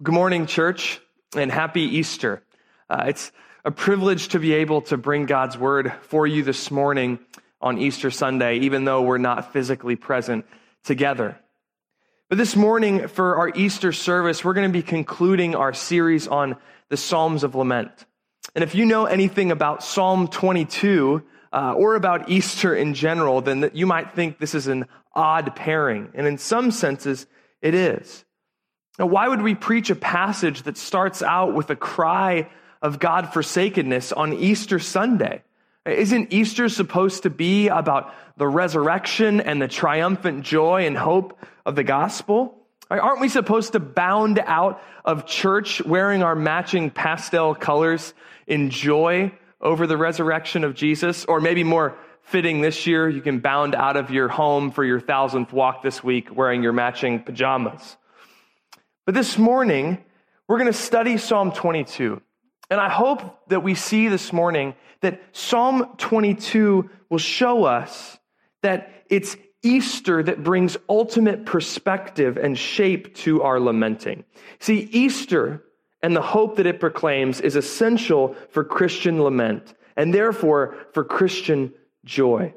Good morning, church, and happy Easter. Uh, it's a privilege to be able to bring God's word for you this morning on Easter Sunday, even though we're not physically present together. But this morning, for our Easter service, we're going to be concluding our series on the Psalms of Lament. And if you know anything about Psalm 22 uh, or about Easter in general, then you might think this is an odd pairing. And in some senses, it is. Now, why would we preach a passage that starts out with a cry of God forsakenness on Easter Sunday? Isn't Easter supposed to be about the resurrection and the triumphant joy and hope of the gospel? Aren't we supposed to bound out of church wearing our matching pastel colors in joy over the resurrection of Jesus? Or maybe more fitting this year, you can bound out of your home for your thousandth walk this week wearing your matching pajamas. But this morning, we're going to study Psalm 22. And I hope that we see this morning that Psalm 22 will show us that it's Easter that brings ultimate perspective and shape to our lamenting. See, Easter and the hope that it proclaims is essential for Christian lament and therefore for Christian joy.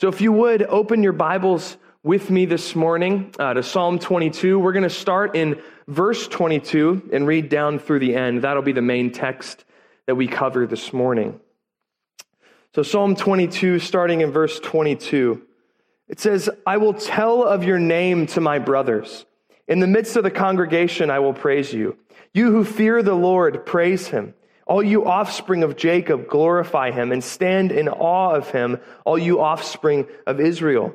So if you would open your Bibles with me this morning uh, to Psalm 22. We're going to start in verse 22 and read down through the end. That'll be the main text that we cover this morning. So, Psalm 22, starting in verse 22, it says, I will tell of your name to my brothers. In the midst of the congregation, I will praise you. You who fear the Lord, praise him. All you offspring of Jacob, glorify him and stand in awe of him, all you offspring of Israel.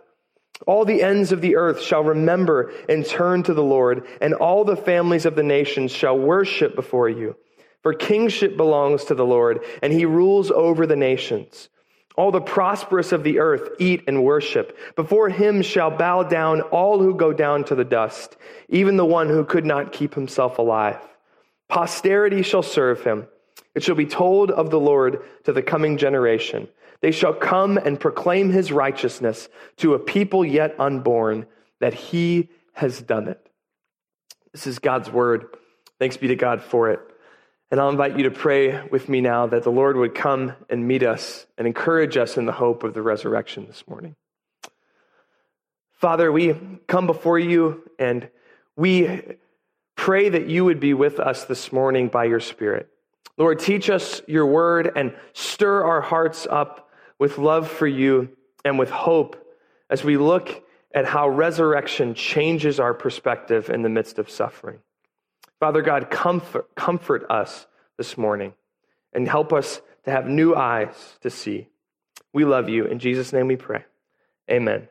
All the ends of the earth shall remember and turn to the Lord, and all the families of the nations shall worship before you. For kingship belongs to the Lord, and he rules over the nations. All the prosperous of the earth eat and worship. Before him shall bow down all who go down to the dust, even the one who could not keep himself alive. Posterity shall serve him. It shall be told of the Lord to the coming generation. They shall come and proclaim his righteousness to a people yet unborn, that he has done it. This is God's word. Thanks be to God for it. And I'll invite you to pray with me now that the Lord would come and meet us and encourage us in the hope of the resurrection this morning. Father, we come before you and we pray that you would be with us this morning by your Spirit. Lord, teach us your word and stir our hearts up with love for you and with hope as we look at how resurrection changes our perspective in the midst of suffering. Father God, comfort, comfort us this morning and help us to have new eyes to see. We love you. In Jesus' name we pray. Amen.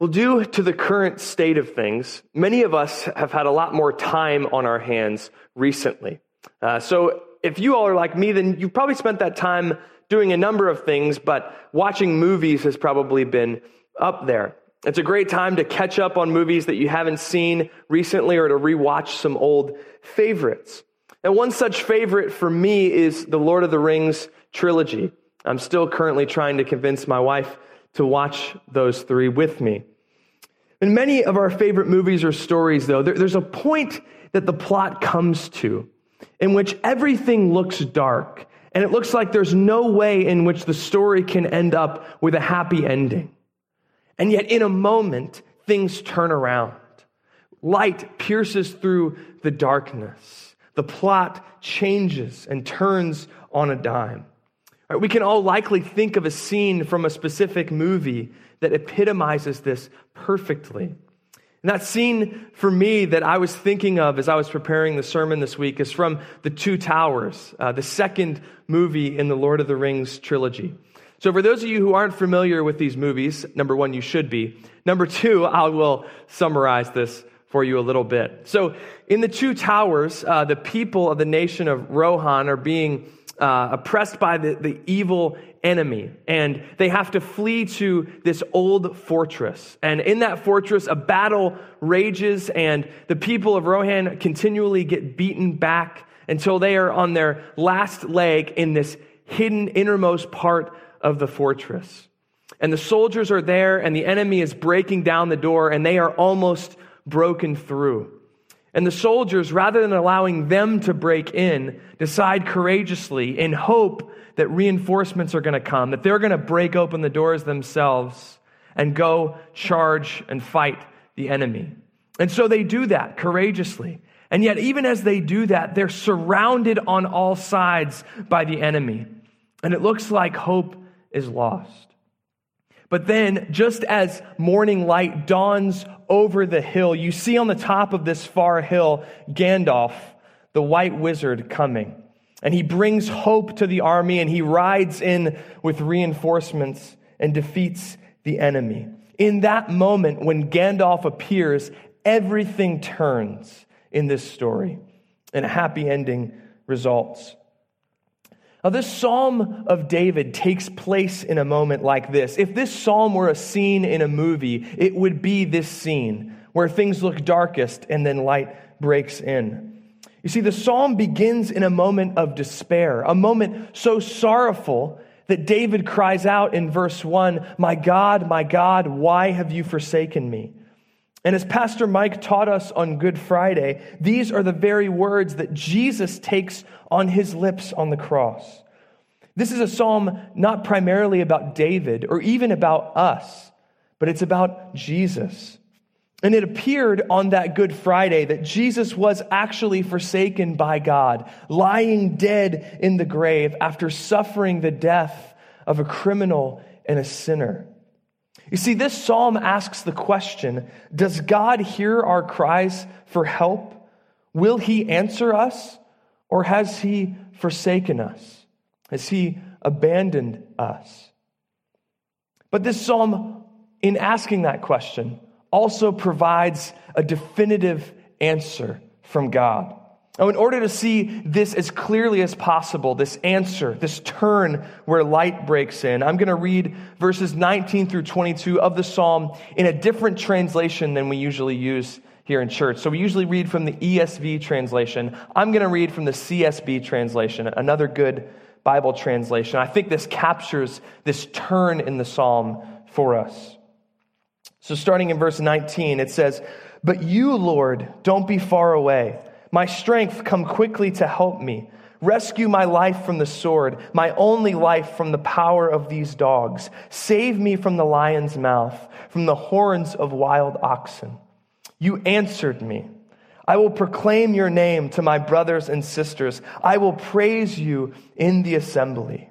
Well, due to the current state of things, many of us have had a lot more time on our hands recently. Uh, so if you all are like me, then you've probably spent that time doing a number of things, but watching movies has probably been up there. It's a great time to catch up on movies that you haven't seen recently or to rewatch some old favorites. And one such favorite for me is the Lord of the Rings trilogy. I'm still currently trying to convince my wife to watch those three with me. In many of our favorite movies or stories, though, there's a point that the plot comes to in which everything looks dark and it looks like there's no way in which the story can end up with a happy ending. And yet, in a moment, things turn around. Light pierces through the darkness. The plot changes and turns on a dime. Right, we can all likely think of a scene from a specific movie that epitomizes this perfectly. And that scene for me that I was thinking of as I was preparing the sermon this week is from The Two Towers, uh, the second movie in the Lord of the Rings trilogy. So, for those of you who aren't familiar with these movies, number one, you should be. Number two, I will summarize this for you a little bit. So, in the Two Towers, uh, the people of the nation of Rohan are being uh, oppressed by the, the evil enemy, and they have to flee to this old fortress. And in that fortress, a battle rages, and the people of Rohan continually get beaten back until they are on their last leg in this hidden innermost part of the fortress. And the soldiers are there, and the enemy is breaking down the door, and they are almost broken through. And the soldiers, rather than allowing them to break in, decide courageously in hope that reinforcements are going to come, that they're going to break open the doors themselves and go charge and fight the enemy. And so they do that courageously. And yet, even as they do that, they're surrounded on all sides by the enemy. And it looks like hope is lost. But then, just as morning light dawns over the hill, you see on the top of this far hill Gandalf, the white wizard, coming. And he brings hope to the army and he rides in with reinforcements and defeats the enemy. In that moment, when Gandalf appears, everything turns in this story and a happy ending results. Now, this Psalm of David takes place in a moment like this. If this psalm were a scene in a movie, it would be this scene where things look darkest and then light breaks in. You see, the psalm begins in a moment of despair, a moment so sorrowful that David cries out in verse 1 My God, my God, why have you forsaken me? And as Pastor Mike taught us on Good Friday, these are the very words that Jesus takes on his lips on the cross. This is a psalm not primarily about David or even about us, but it's about Jesus. And it appeared on that Good Friday that Jesus was actually forsaken by God, lying dead in the grave after suffering the death of a criminal and a sinner. You see, this psalm asks the question Does God hear our cries for help? Will he answer us? Or has he forsaken us? Has he abandoned us? But this psalm, in asking that question, also provides a definitive answer from God. Now, in order to see this as clearly as possible, this answer, this turn where light breaks in, I'm going to read verses 19 through 22 of the psalm in a different translation than we usually use here in church. So we usually read from the ESV translation. I'm going to read from the CSB translation, another good Bible translation. I think this captures this turn in the psalm for us. So starting in verse 19, it says, But you, Lord, don't be far away. My strength, come quickly to help me. Rescue my life from the sword, my only life from the power of these dogs. Save me from the lion's mouth, from the horns of wild oxen. You answered me. I will proclaim your name to my brothers and sisters. I will praise you in the assembly.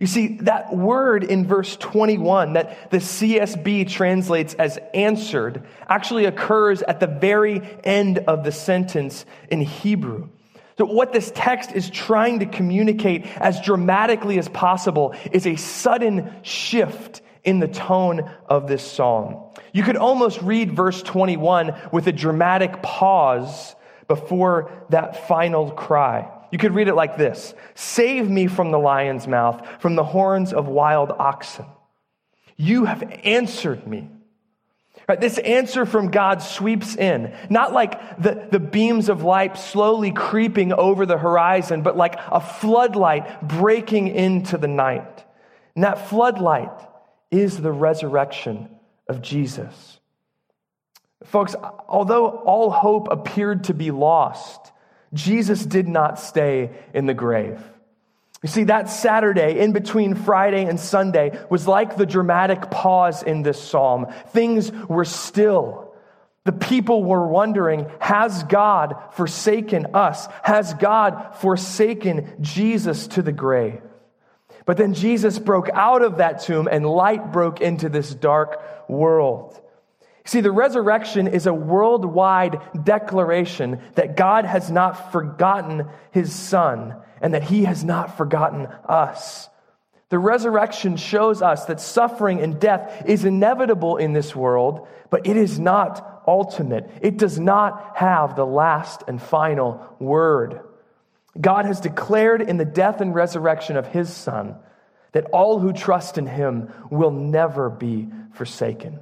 You see, that word in verse 21 that the CSB translates as answered actually occurs at the very end of the sentence in Hebrew. So, what this text is trying to communicate as dramatically as possible is a sudden shift in the tone of this psalm. You could almost read verse 21 with a dramatic pause before that final cry. You could read it like this Save me from the lion's mouth, from the horns of wild oxen. You have answered me. Right, this answer from God sweeps in, not like the, the beams of light slowly creeping over the horizon, but like a floodlight breaking into the night. And that floodlight is the resurrection of Jesus. Folks, although all hope appeared to be lost, Jesus did not stay in the grave. You see, that Saturday, in between Friday and Sunday, was like the dramatic pause in this psalm. Things were still. The people were wondering, has God forsaken us? Has God forsaken Jesus to the grave? But then Jesus broke out of that tomb and light broke into this dark world. See, the resurrection is a worldwide declaration that God has not forgotten his son and that he has not forgotten us. The resurrection shows us that suffering and death is inevitable in this world, but it is not ultimate. It does not have the last and final word. God has declared in the death and resurrection of his Son that all who trust in him will never be forsaken.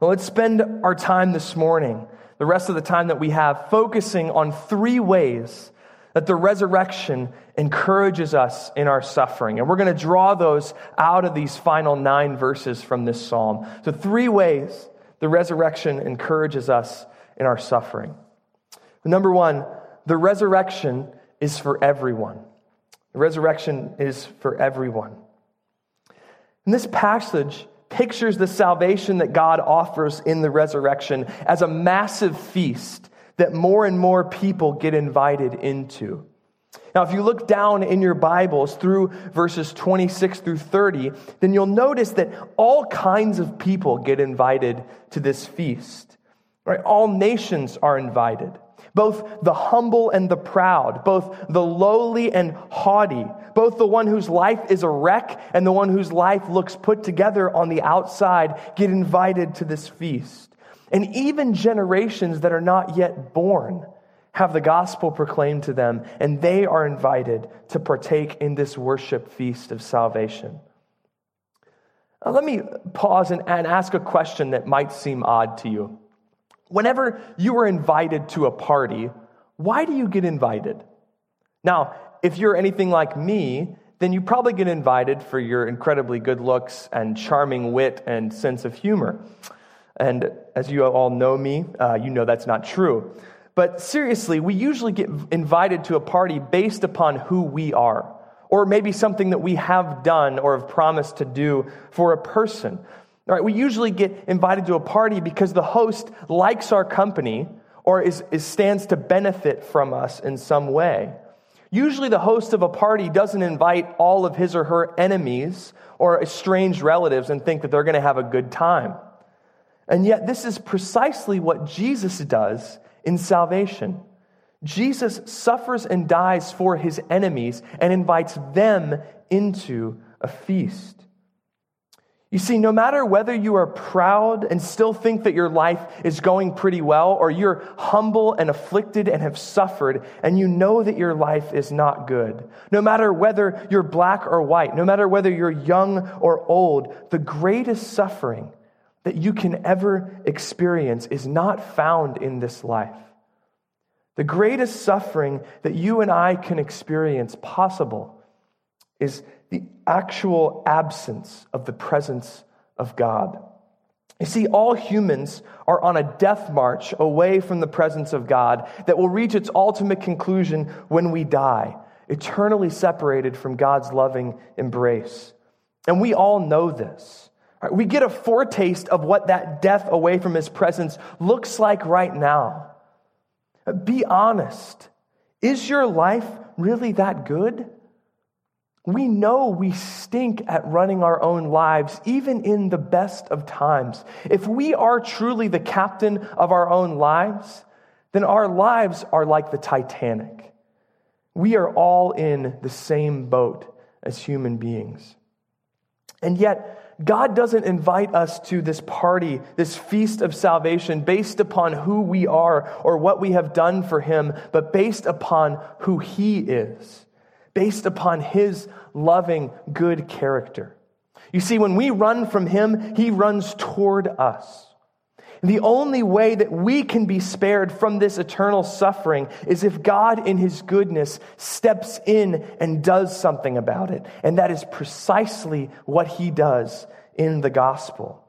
Let's spend our time this morning, the rest of the time that we have, focusing on three ways that the resurrection encourages us in our suffering. And we're going to draw those out of these final nine verses from this psalm. So, three ways the resurrection encourages us in our suffering. Number one, the resurrection is for everyone. The resurrection is for everyone. And this passage pictures the salvation that God offers in the resurrection as a massive feast that more and more people get invited into. Now, if you look down in your Bibles through verses 26 through 30, then you'll notice that all kinds of people get invited to this feast. Right? All nations are invited both the humble and the proud, both the lowly and haughty, both the one whose life is a wreck and the one whose life looks put together on the outside get invited to this feast. And even generations that are not yet born have the gospel proclaimed to them, and they are invited to partake in this worship feast of salvation. Now, let me pause and, and ask a question that might seem odd to you. Whenever you are invited to a party, why do you get invited? Now, if you're anything like me, then you probably get invited for your incredibly good looks and charming wit and sense of humor. And as you all know me, uh, you know that's not true. But seriously, we usually get invited to a party based upon who we are, or maybe something that we have done or have promised to do for a person. All right, we usually get invited to a party because the host likes our company or is, is, stands to benefit from us in some way. Usually, the host of a party doesn't invite all of his or her enemies or estranged relatives and think that they're going to have a good time. And yet, this is precisely what Jesus does in salvation. Jesus suffers and dies for his enemies and invites them into a feast. You see, no matter whether you are proud and still think that your life is going pretty well, or you're humble and afflicted and have suffered, and you know that your life is not good, no matter whether you're black or white, no matter whether you're young or old, the greatest suffering that you can ever experience is not found in this life. The greatest suffering that you and I can experience possible is the actual absence of the presence of God. You see, all humans are on a death march away from the presence of God that will reach its ultimate conclusion when we die, eternally separated from God's loving embrace. And we all know this. Right? We get a foretaste of what that death away from his presence looks like right now. Be honest. Is your life really that good? We know we stink at running our own lives, even in the best of times. If we are truly the captain of our own lives, then our lives are like the Titanic. We are all in the same boat as human beings. And yet, God doesn't invite us to this party, this feast of salvation, based upon who we are or what we have done for Him, but based upon who He is based upon his loving, good character. You see, when we run from him, he runs toward us. The only way that we can be spared from this eternal suffering is if God, in his goodness, steps in and does something about it. And that is precisely what he does in the gospel.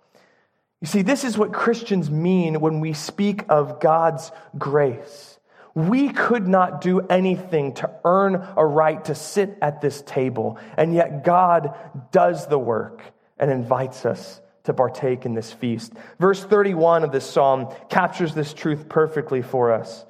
You see, this is what Christians mean when we speak of God's grace. We could not do anything to earn a right to sit at this table, and yet God does the work and invites us to partake in this feast. Verse 31 of this psalm captures this truth perfectly for us.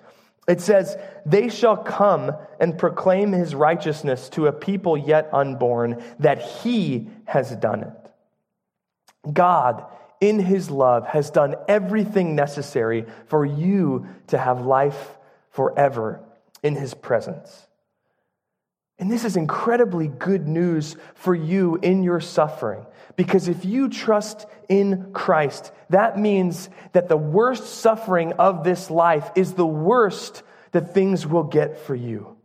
It says, They shall come and proclaim his righteousness to a people yet unborn, that he has done it. God, in his love, has done everything necessary for you to have life forever in his presence. And this is incredibly good news for you in your suffering. Because if you trust in Christ, that means that the worst suffering of this life is the worst that things will get for you.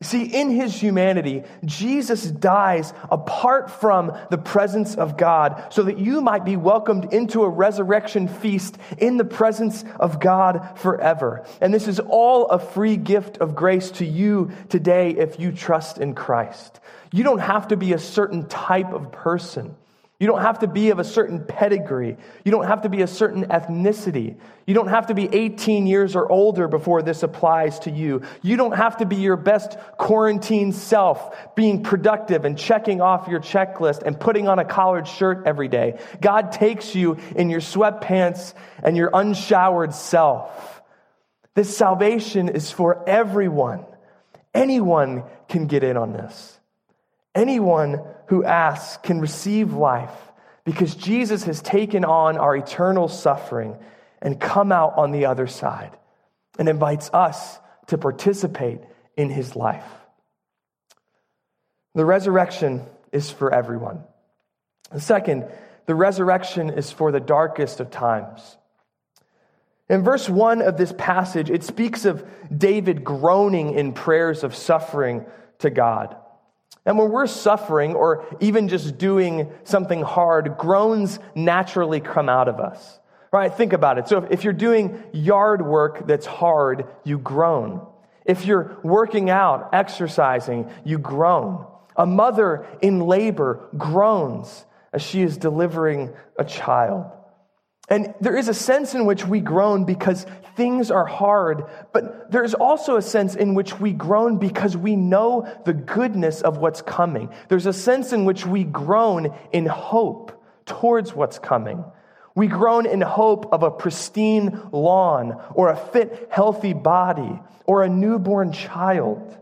See, in his humanity, Jesus dies apart from the presence of God so that you might be welcomed into a resurrection feast in the presence of God forever. And this is all a free gift of grace to you today if you trust in Christ. You don't have to be a certain type of person. You don't have to be of a certain pedigree. You don't have to be a certain ethnicity. You don't have to be 18 years or older before this applies to you. You don't have to be your best quarantine self, being productive and checking off your checklist and putting on a collared shirt every day. God takes you in your sweatpants and your unshowered self. This salvation is for everyone. Anyone can get in on this. Anyone who asks can receive life because Jesus has taken on our eternal suffering and come out on the other side and invites us to participate in his life. The resurrection is for everyone. second, the resurrection is for the darkest of times. In verse 1 of this passage, it speaks of David groaning in prayers of suffering to God. And when we're suffering or even just doing something hard, groans naturally come out of us. Right? Think about it. So if you're doing yard work that's hard, you groan. If you're working out, exercising, you groan. A mother in labor groans as she is delivering a child. And there is a sense in which we groan because things are hard, but there's also a sense in which we groan because we know the goodness of what's coming. There's a sense in which we groan in hope towards what's coming. We groan in hope of a pristine lawn or a fit, healthy body or a newborn child.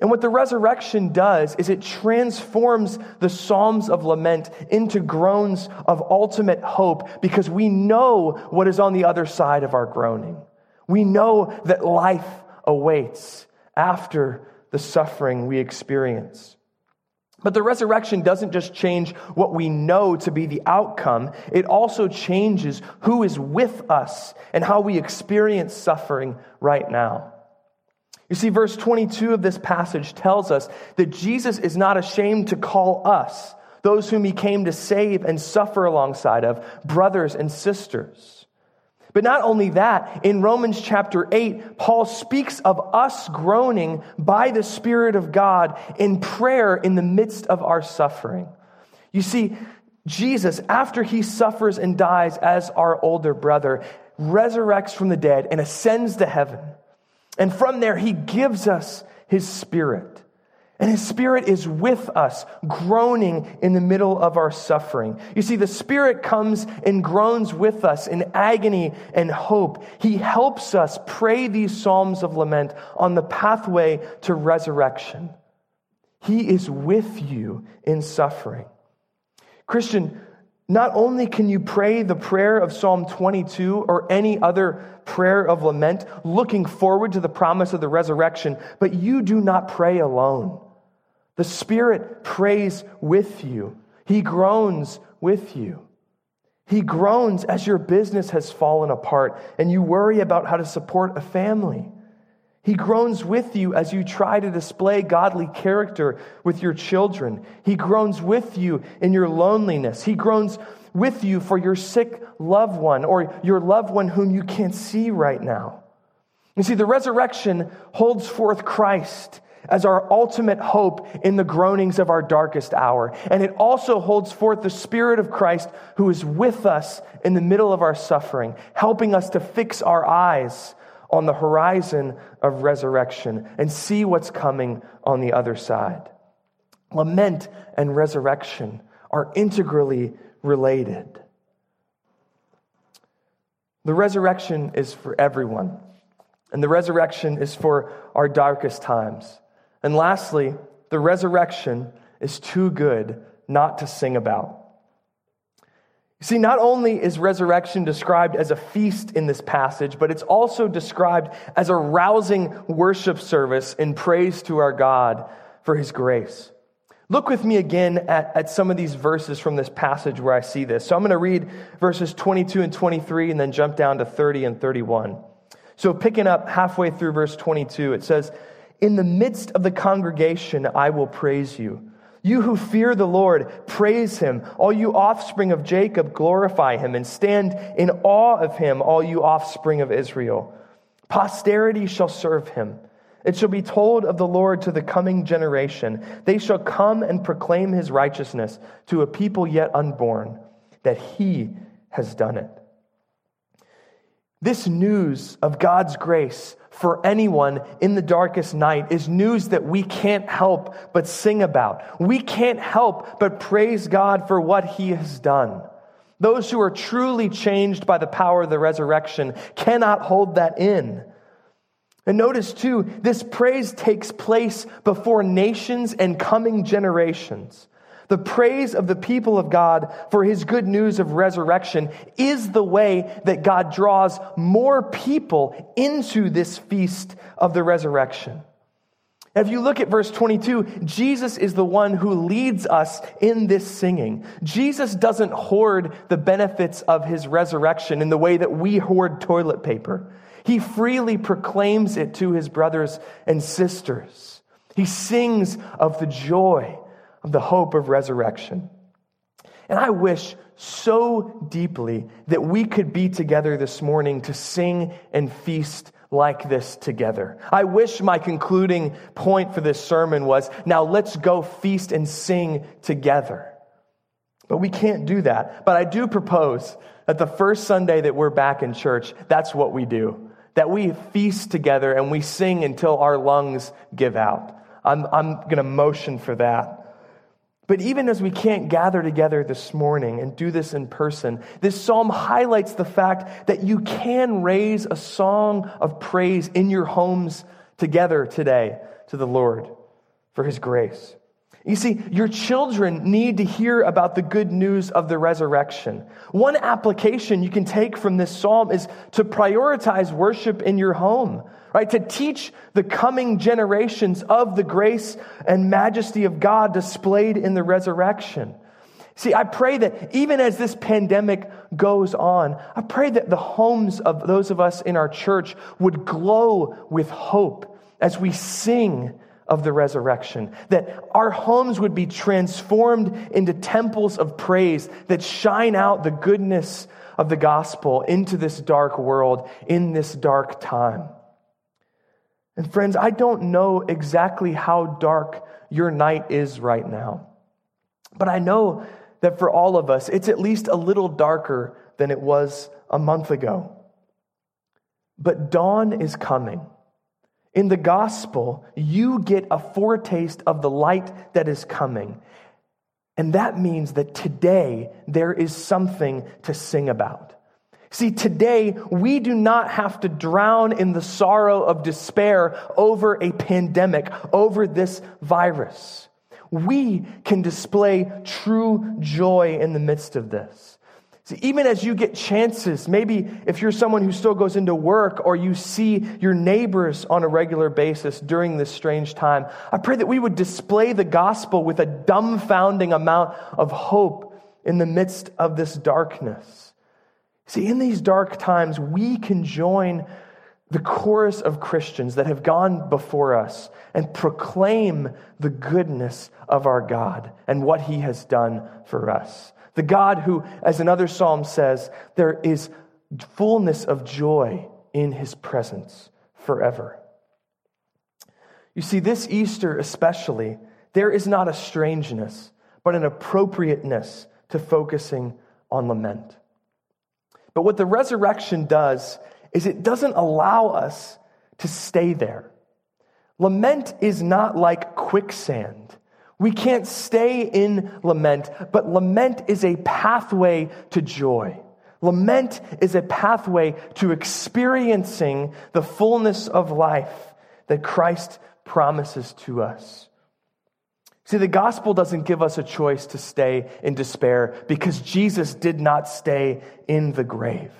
And what the resurrection does is it transforms the Psalms of lament into groans of ultimate hope because we know what is on the other side of our groaning. We know that life awaits after the suffering we experience. But the resurrection doesn't just change what we know to be the outcome, it also changes who is with us and how we experience suffering right now. You see, verse 22 of this passage tells us that Jesus is not ashamed to call us, those whom he came to save and suffer alongside of, brothers and sisters. But not only that, in Romans chapter 8, Paul speaks of us groaning by the Spirit of God in prayer in the midst of our suffering. You see, Jesus, after he suffers and dies as our older brother, resurrects from the dead and ascends to heaven. And from there, he gives us his spirit. And his spirit is with us, groaning in the middle of our suffering. You see, the spirit comes and groans with us in agony and hope. He helps us pray these psalms of lament on the pathway to resurrection. He is with you in suffering. Christian, not only can you pray the prayer of Psalm 22 or any other prayer of lament, looking forward to the promise of the resurrection, but you do not pray alone. The Spirit prays with you, He groans with you. He groans as your business has fallen apart and you worry about how to support a family. He groans with you as you try to display godly character with your children. He groans with you in your loneliness. He groans with you for your sick loved one or your loved one whom you can't see right now. You see, the resurrection holds forth Christ as our ultimate hope in the groanings of our darkest hour. And it also holds forth the Spirit of Christ who is with us in the middle of our suffering, helping us to fix our eyes on the horizon of resurrection and see what's coming on the other side. Lament and resurrection are integrally related. The resurrection is for everyone, and the resurrection is for our darkest times. And lastly, the resurrection is too good not to sing about. See, not only is resurrection described as a feast in this passage, but it's also described as a rousing worship service in praise to our God for his grace. Look with me again at, at some of these verses from this passage where I see this. So I'm going to read verses 22 and 23 and then jump down to 30 and 31. So picking up halfway through verse 22, it says, In the midst of the congregation, I will praise you. You who fear the Lord, praise him. All you offspring of Jacob, glorify him and stand in awe of him, all you offspring of Israel. Posterity shall serve him. It shall be told of the Lord to the coming generation. They shall come and proclaim his righteousness to a people yet unborn, that he has done it. This news of God's grace for anyone in the darkest night is news that we can't help but sing about. We can't help but praise God for what he has done. Those who are truly changed by the power of the resurrection cannot hold that in. And notice too, this praise takes place before nations and coming generations. The praise of the people of God for his good news of resurrection is the way that God draws more people into this feast of the resurrection. if you look at verse 22, Jesus is the one who leads us in this singing. Jesus doesn't hoard the benefits of his resurrection in the way that we hoard toilet paper. He freely proclaims it to his brothers and sisters. He sings of the joy of the hope of resurrection. And I wish so deeply that we could be together this morning to sing and feast like this together. I wish my concluding point for this sermon was now let's go feast and sing together. But we can't do that. But I do propose that the first Sunday that we're back in church, that's what we do. That we feast together and we sing until our lungs give out. I'm, I'm going to motion for that. But even as we can't gather together this morning and do this in person, this psalm highlights the fact that you can raise a song of praise in your homes together today to the Lord for his grace. You see, your children need to hear about the good news of the resurrection. One application you can take from this psalm is to prioritize worship in your home right? To teach the coming generations of the grace and majesty of God displayed in the resurrection. See, I pray that even as this pandemic goes on, I pray that the homes of those of us in our church would glow with hope as we sing of the resurrection, that our homes would be transformed into temples of praise that shine out the goodness of the gospel into this dark world in this dark time. And friends, I don't know exactly how dark your night is right now. But I know that for all of us, it's at least a little darker than it was a month ago. But dawn is coming. In the gospel, you get a foretaste of the light that is coming. And that means that today there is something to sing about. See, today we do not have to drown in the sorrow of despair over a pandemic, over this virus. We can display true joy in the midst of this. Even as you get chances, maybe if you're someone who still goes into work or you see your neighbors on a regular basis during this strange time, I pray that we would display the gospel with a dumbfounding amount of hope in the midst of this darkness. See, in these dark times, we can join the chorus of Christians that have gone before us and proclaim the goodness of our God and what he has done for us. The God who, as another psalm says, there is fullness of joy in his presence forever. You see, this Easter especially, there is not a strangeness, but an appropriateness to focusing on lament. But what the resurrection does is it doesn't allow us to stay there. Lament is not like quicksand. We can't stay in lament, but lament is a pathway to joy. Lament is a pathway to experiencing the fullness of life that Christ promises to us. See, the gospel doesn't give us a choice to stay in despair because Jesus did not stay in the grave.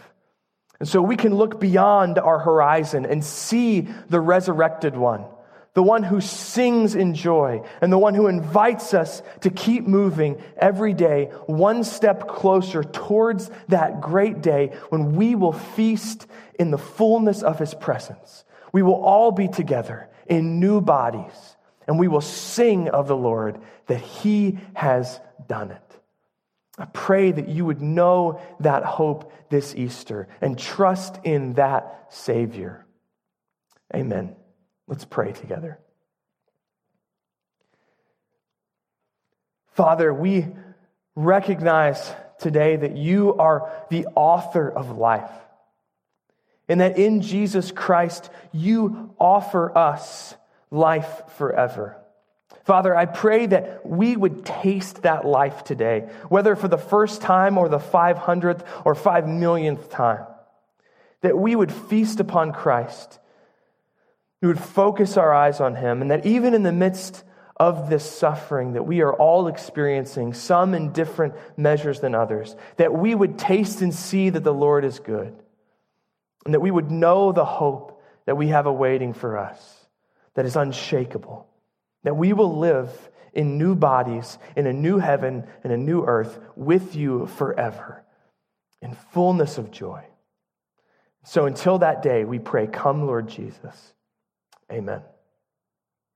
And so we can look beyond our horizon and see the resurrected one, the one who sings in joy, and the one who invites us to keep moving every day, one step closer towards that great day when we will feast in the fullness of his presence. We will all be together in new bodies, and we will sing of the Lord that he has done it. I pray that you would know that hope this Easter and trust in that Savior. Amen. Let's pray together. Father, we recognize today that you are the author of life, and that in Jesus Christ you offer us life forever. Father, I pray that we would taste that life today, whether for the first time or the 500th or 5 millionth time, that we would feast upon Christ. We would focus our eyes on him, and that even in the midst of this suffering that we are all experiencing, some in different measures than others, that we would taste and see that the Lord is good, and that we would know the hope that we have awaiting for us that is unshakable, that we will live in new bodies, in a new heaven, and a new earth with you forever, in fullness of joy. So until that day, we pray, Come, Lord Jesus. Amen.